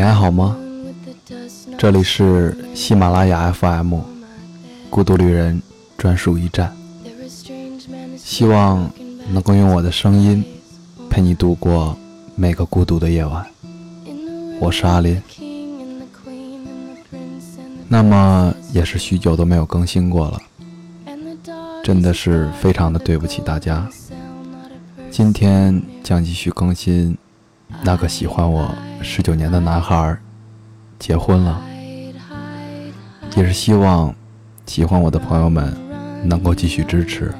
你还好吗？这里是喜马拉雅 FM，孤独旅人专属驿站。希望能够用我的声音陪你度过每个孤独的夜晚。我是阿林。那么也是许久都没有更新过了，真的是非常的对不起大家。今天将继续更新那个喜欢我十九年的男孩结婚了，也是希望喜欢我的朋友们能够继续支持。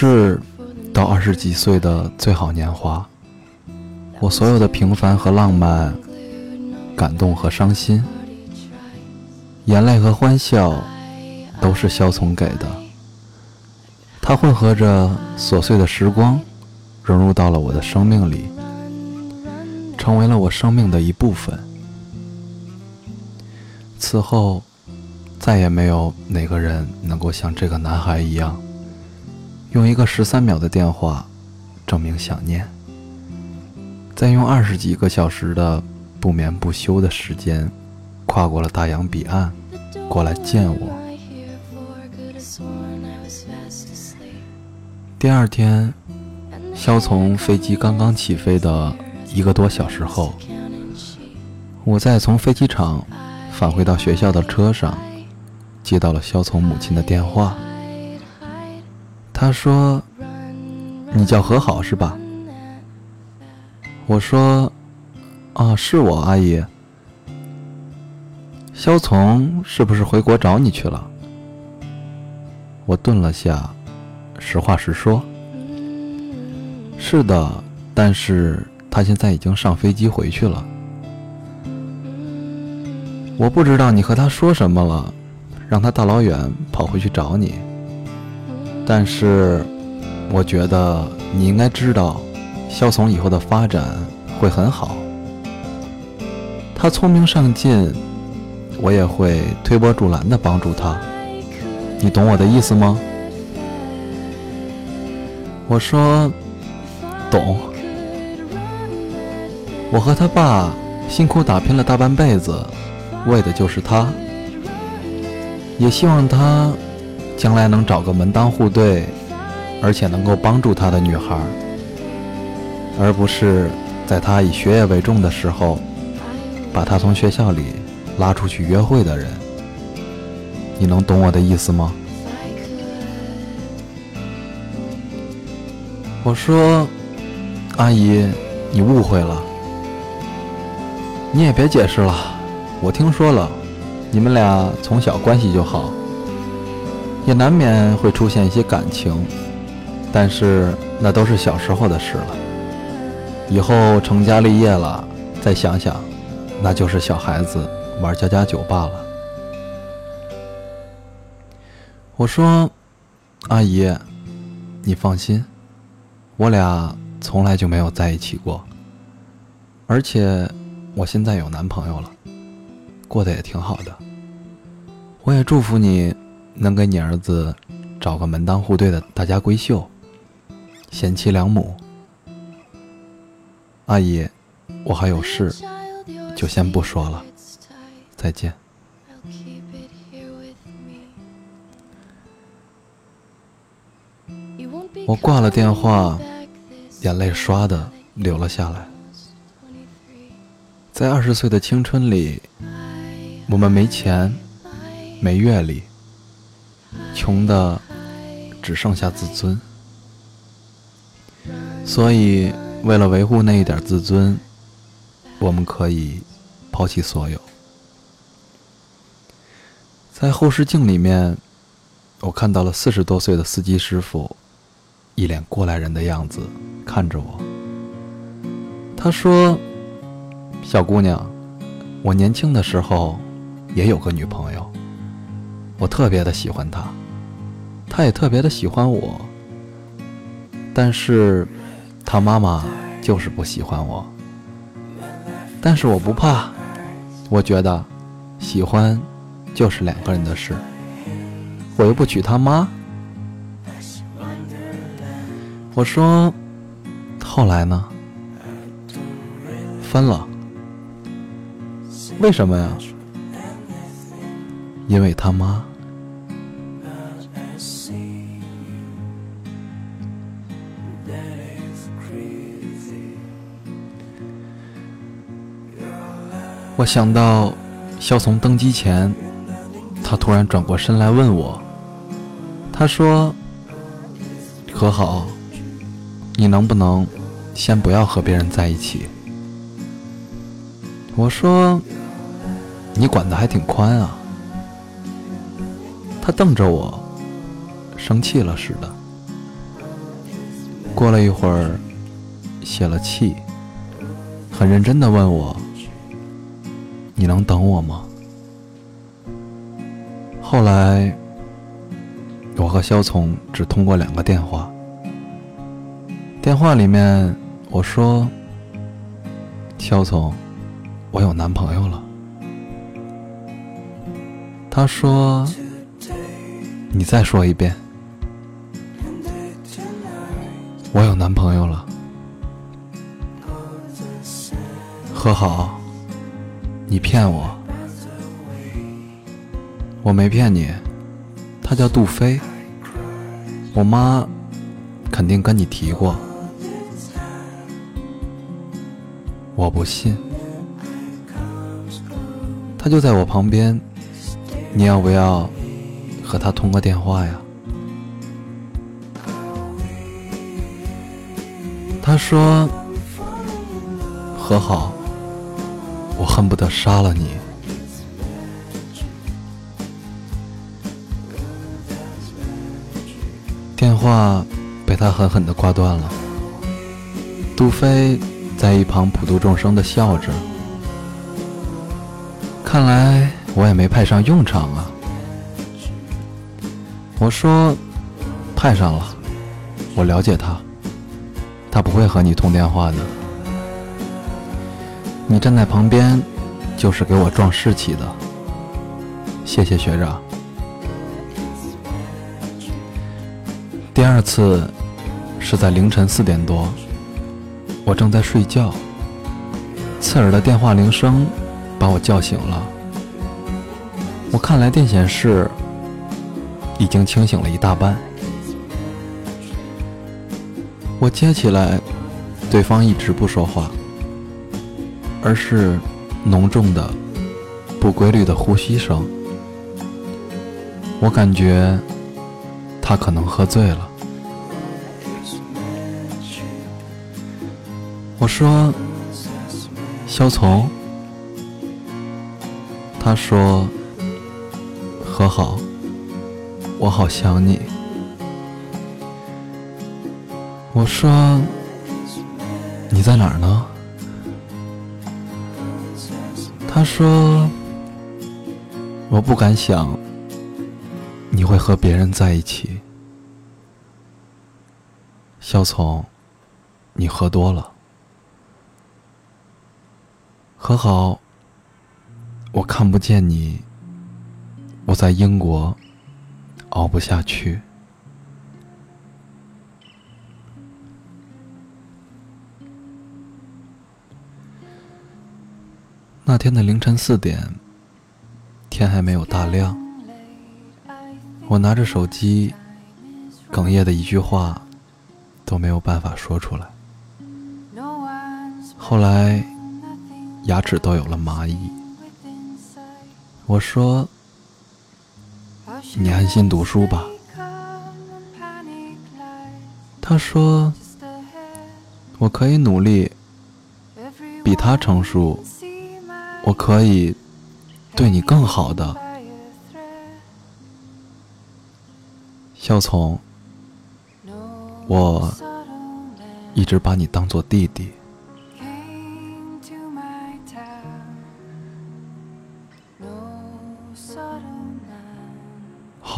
是到二十几岁的最好年华，我所有的平凡和浪漫、感动和伤心、眼泪和欢笑，都是萧从给的。他混合着琐碎的时光，融入到了我的生命里，成为了我生命的一部分。此后。再也没有哪个人能够像这个男孩一样，用一个十三秒的电话证明想念，再用二十几个小时的不眠不休的时间，跨过了大洋彼岸，过来见我。第二天，肖从飞机刚刚起飞的一个多小时后，我在从飞机场返回到学校的车上。接到了肖从母亲的电话，他说：“你叫和好是吧？”我说：“啊，是我阿姨。”肖从是不是回国找你去了？我顿了下，实话实说：“是的，但是他现在已经上飞机回去了。我不知道你和他说什么了。”让他大老远跑回去找你，但是我觉得你应该知道，肖从以后的发展会很好。他聪明上进，我也会推波助澜的帮助他。你懂我的意思吗？我说懂。我和他爸辛苦打拼了大半辈子，为的就是他。也希望他将来能找个门当户对，而且能够帮助他的女孩，而不是在他以学业为重的时候，把他从学校里拉出去约会的人。你能懂我的意思吗？我说，阿姨，你误会了。你也别解释了，我听说了。你们俩从小关系就好，也难免会出现一些感情，但是那都是小时候的事了。以后成家立业了，再想想，那就是小孩子玩家家酒罢了。我说：“阿姨，你放心，我俩从来就没有在一起过，而且我现在有男朋友了。”过得也挺好的，我也祝福你能给你儿子找个门当户对的大家闺秀，贤妻良母。阿姨，我还有事，就先不说了，再见。我挂了电话，眼泪唰的流了下来。在二十岁的青春里。我们没钱，没阅历，穷的只剩下自尊，所以为了维护那一点自尊，我们可以抛弃所有。在后视镜里面，我看到了四十多岁的司机师傅，一脸过来人的样子看着我。他说：“小姑娘，我年轻的时候。”也有个女朋友，我特别的喜欢她，她也特别的喜欢我。但是他妈妈就是不喜欢我。但是我不怕，我觉得喜欢就是两个人的事，我又不娶他妈。我说，后来呢？分了。为什么呀？因为他妈。我想到肖从登机前，他突然转过身来问我，他说：“和好，你能不能先不要和别人在一起？”我说。你管的还挺宽啊！他瞪着我，生气了似的。过了一会儿，泄了气，很认真的问我：“你能等我吗？”后来，我和肖从只通过两个电话。电话里面我说：“肖从，我有男朋友了。”他说：“你再说一遍，我有男朋友了。和好，你骗我，我没骗你。他叫杜飞，我妈肯定跟你提过，我不信。他就在我旁边。”你要不要和他通个电话呀？他说：“和好，我恨不得杀了你。”电话被他狠狠的挂断了。杜飞在一旁普度众生的笑着，看来。我也没派上用场啊！我说，派上了。我了解他，他不会和你通电话的。你站在旁边，就是给我壮士气的。谢谢学长。第二次是在凌晨四点多，我正在睡觉，刺耳的电话铃声把我叫醒了。我看来电显示已经清醒了一大半。我接起来，对方一直不说话，而是浓重的、不规律的呼吸声。我感觉他可能喝醉了。我说：“肖从。”他说。和好，我好想你。我说你在哪儿呢？他说我不敢想你会和别人在一起。肖从，你喝多了。和好，我看不见你。我在英国熬不下去。那天的凌晨四点，天还没有大亮，我拿着手机，哽咽的一句话都没有办法说出来。后来牙齿都有了蚂蚁，我说。你安心读书吧。他说：“我可以努力，比他成熟，我可以对你更好的。”肖从，我一直把你当做弟弟。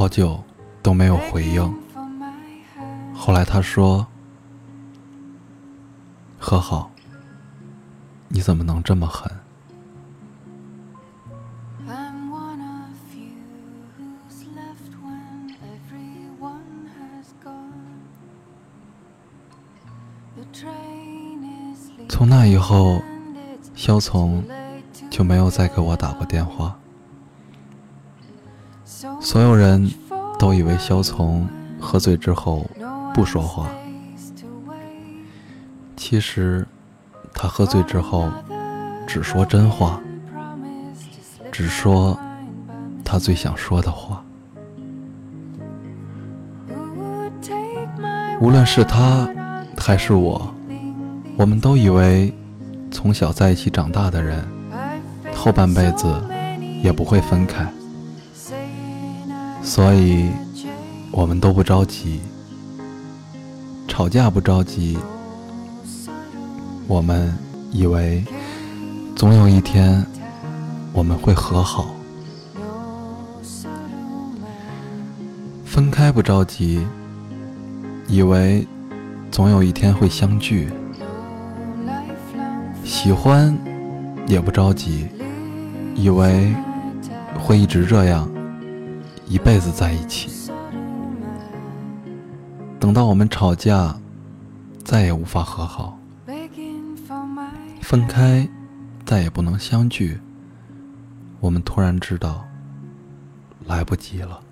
好久都没有回应。后来他说：“和好，你怎么能这么狠？从那以后，肖从就没有再给我打过电话。所有人都以为肖从喝醉之后不说话。其实，他喝醉之后只说真话，只说他最想说的话。无论是他还是我，我们都以为从小在一起长大的人，后半辈子也不会分开，所以我们都不着急，吵架不着急。我们以为总有一天我们会和好，分开不着急，以为总有一天会相聚，喜欢也不着急，以为会一直这样一辈子在一起。等到我们吵架，再也无法和好。分开，再也不能相聚。我们突然知道，来不及了。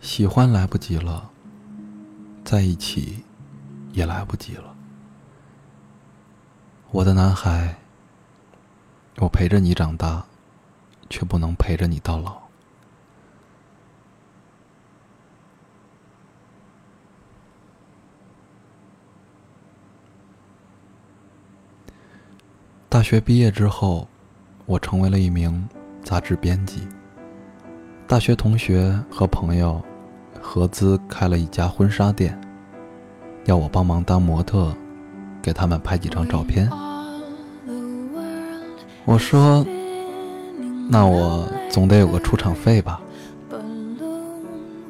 喜欢来不及了，在一起也来不及了。我的男孩，我陪着你长大，却不能陪着你到老。大学毕业之后，我成为了一名杂志编辑。大学同学和朋友合资开了一家婚纱店，要我帮忙当模特，给他们拍几张照片。我说：“那我总得有个出场费吧？”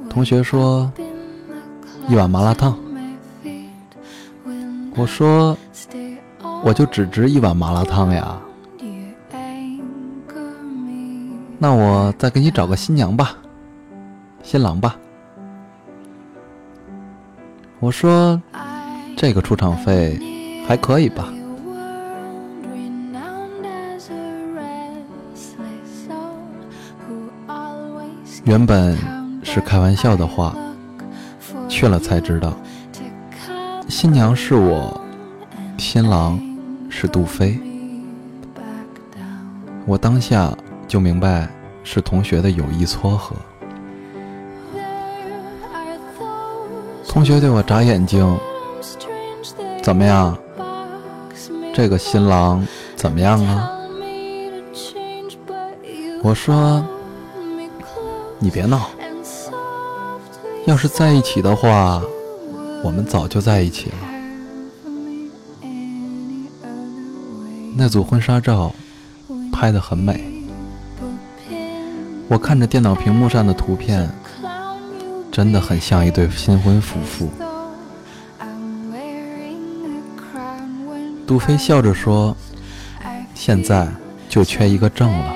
同学说：“一碗麻辣烫。”我说。我就只值一碗麻辣烫呀，那我再给你找个新娘吧，新郎吧。我说这个出场费还可以吧。原本是开玩笑的话，去了才知道，新娘是我，新郎。是杜飞，我当下就明白是同学的有意撮合。同学对我眨眼睛，怎么样？这个新郎怎么样啊？我说，你别闹，要是在一起的话，我们早就在一起了。那组婚纱照拍得很美，我看着电脑屏幕上的图片，真的很像一对新婚夫妇。杜飞笑着说：“现在就缺一个证了。”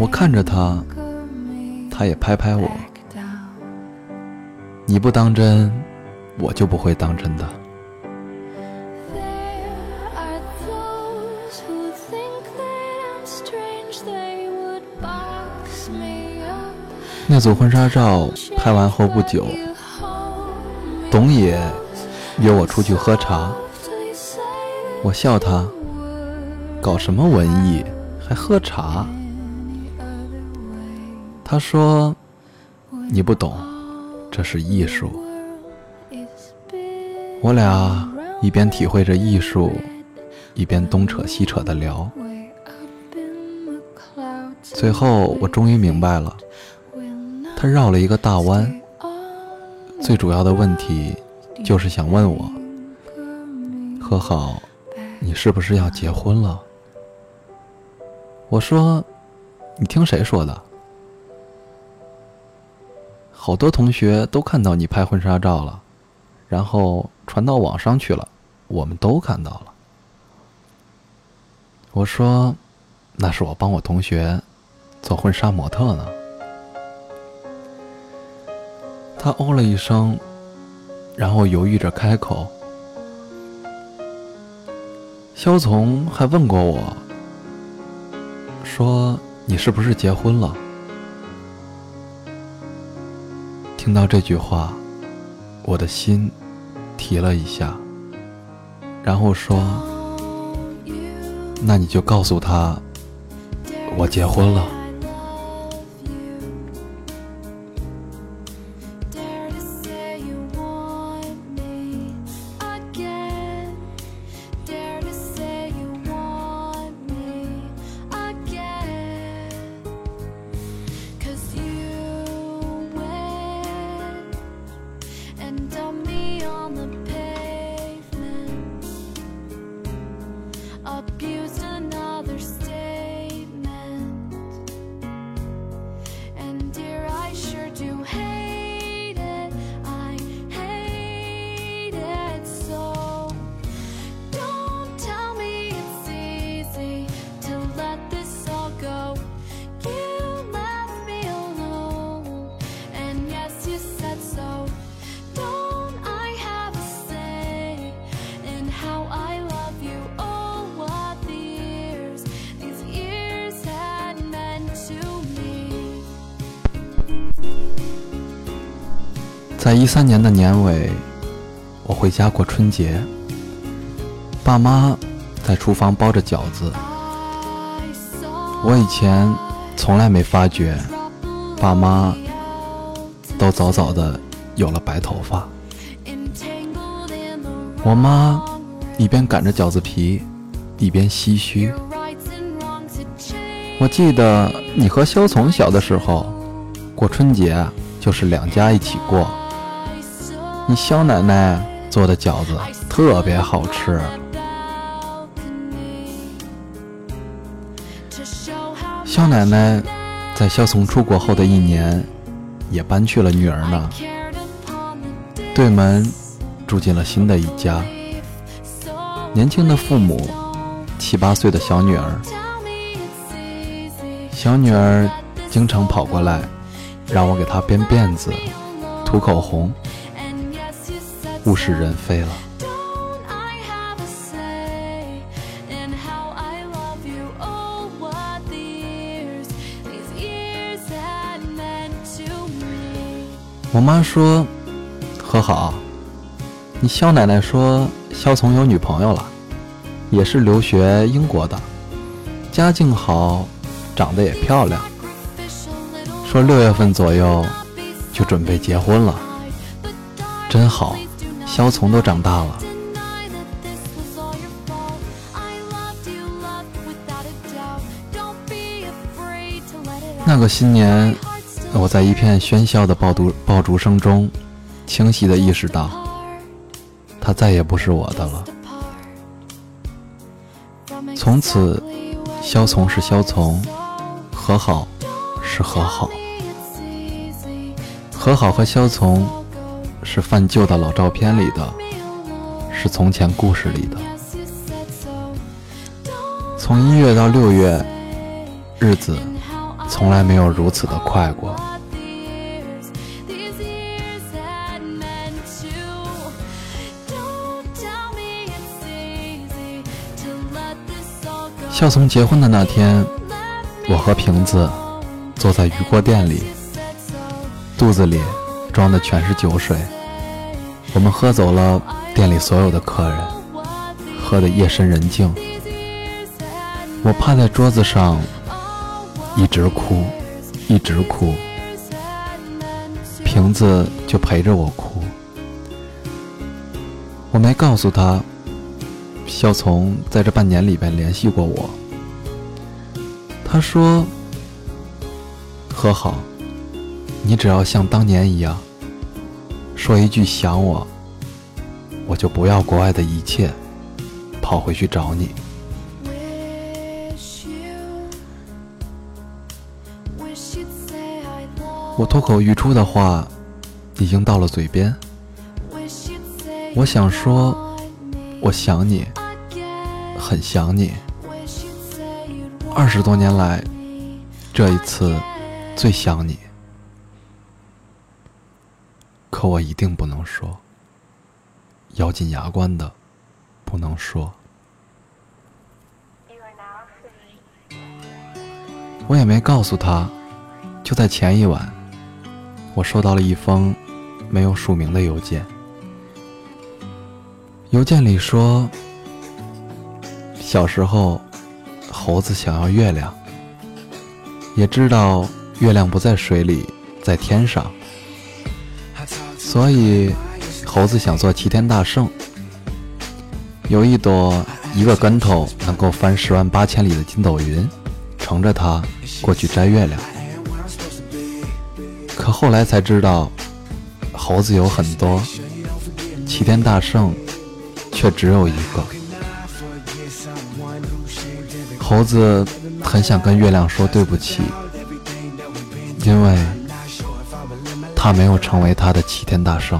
我看着他，他也拍拍我：“你不当真，我就不会当真的。”那组婚纱照拍完后不久，董野约我出去喝茶。我笑他，搞什么文艺还喝茶？他说：“你不懂，这是艺术。”我俩一边体会着艺术，一边东扯西扯的聊。最后，我终于明白了。他绕了一个大弯，最主要的问题就是想问我：和好，你是不是要结婚了？我说：你听谁说的？好多同学都看到你拍婚纱照了，然后传到网上去了，我们都看到了。我说，那是我帮我同学做婚纱模特呢。他哦了一声，然后犹豫着开口。肖从还问过我，说你是不是结婚了？听到这句话，我的心提了一下，然后说：“那你就告诉他，我结婚了。”在一三年的年尾，我回家过春节，爸妈在厨房包着饺子。我以前从来没发觉，爸妈都早早的有了白头发。我妈一边擀着饺子皮，一边唏嘘。我记得你和肖从小的时候，过春节就是两家一起过。你肖奶奶做的饺子特别好吃。肖奶奶在肖从出国后的一年，也搬去了女儿那。对门住进了新的一家。年轻的父母，七八岁的小女儿，小女儿经常跑过来，让我给她编辫子、涂口红。物是人非了。我妈说：“和好，你肖奶奶说肖从有女朋友了，也是留学英国的，家境好，长得也漂亮。说六月份左右就准备结婚了，真好。”肖从都长大了。那个新年，我在一片喧嚣的爆竹爆竹声中，清晰的意识到，他再也不是我的了。从此，萧从是萧从，和好是和好，和好和萧从。是泛旧的老照片里的，是从前故事里的。从一月到六月，日子从来没有如此的快过。笑从结婚的那天，我和瓶子坐在鱼锅店里，肚子里。装的全是酒水，我们喝走了店里所有的客人，喝得夜深人静。我趴在桌子上，一直哭，一直哭，瓶子就陪着我哭。我没告诉他，肖从在这半年里边联系过我，他说和好。你只要像当年一样，说一句想我，我就不要国外的一切，跑回去找你。我脱口欲出的话已经到了嘴边。我想说，我想你，很想你。二十多年来，这一次最想你。可我一定不能说，咬紧牙关的不能说。我也没告诉他，就在前一晚，我收到了一封没有署名的邮件。邮件里说，小时候猴子想要月亮，也知道月亮不在水里，在天上，所以猴子想做齐天大圣，有一朵一个跟头能够翻十万八千里的筋斗云，乘着它过去摘月亮。可后来才知道，猴子有很多，齐天大圣。却只有一个。猴子很想跟月亮说对不起，因为他没有成为他的齐天大圣。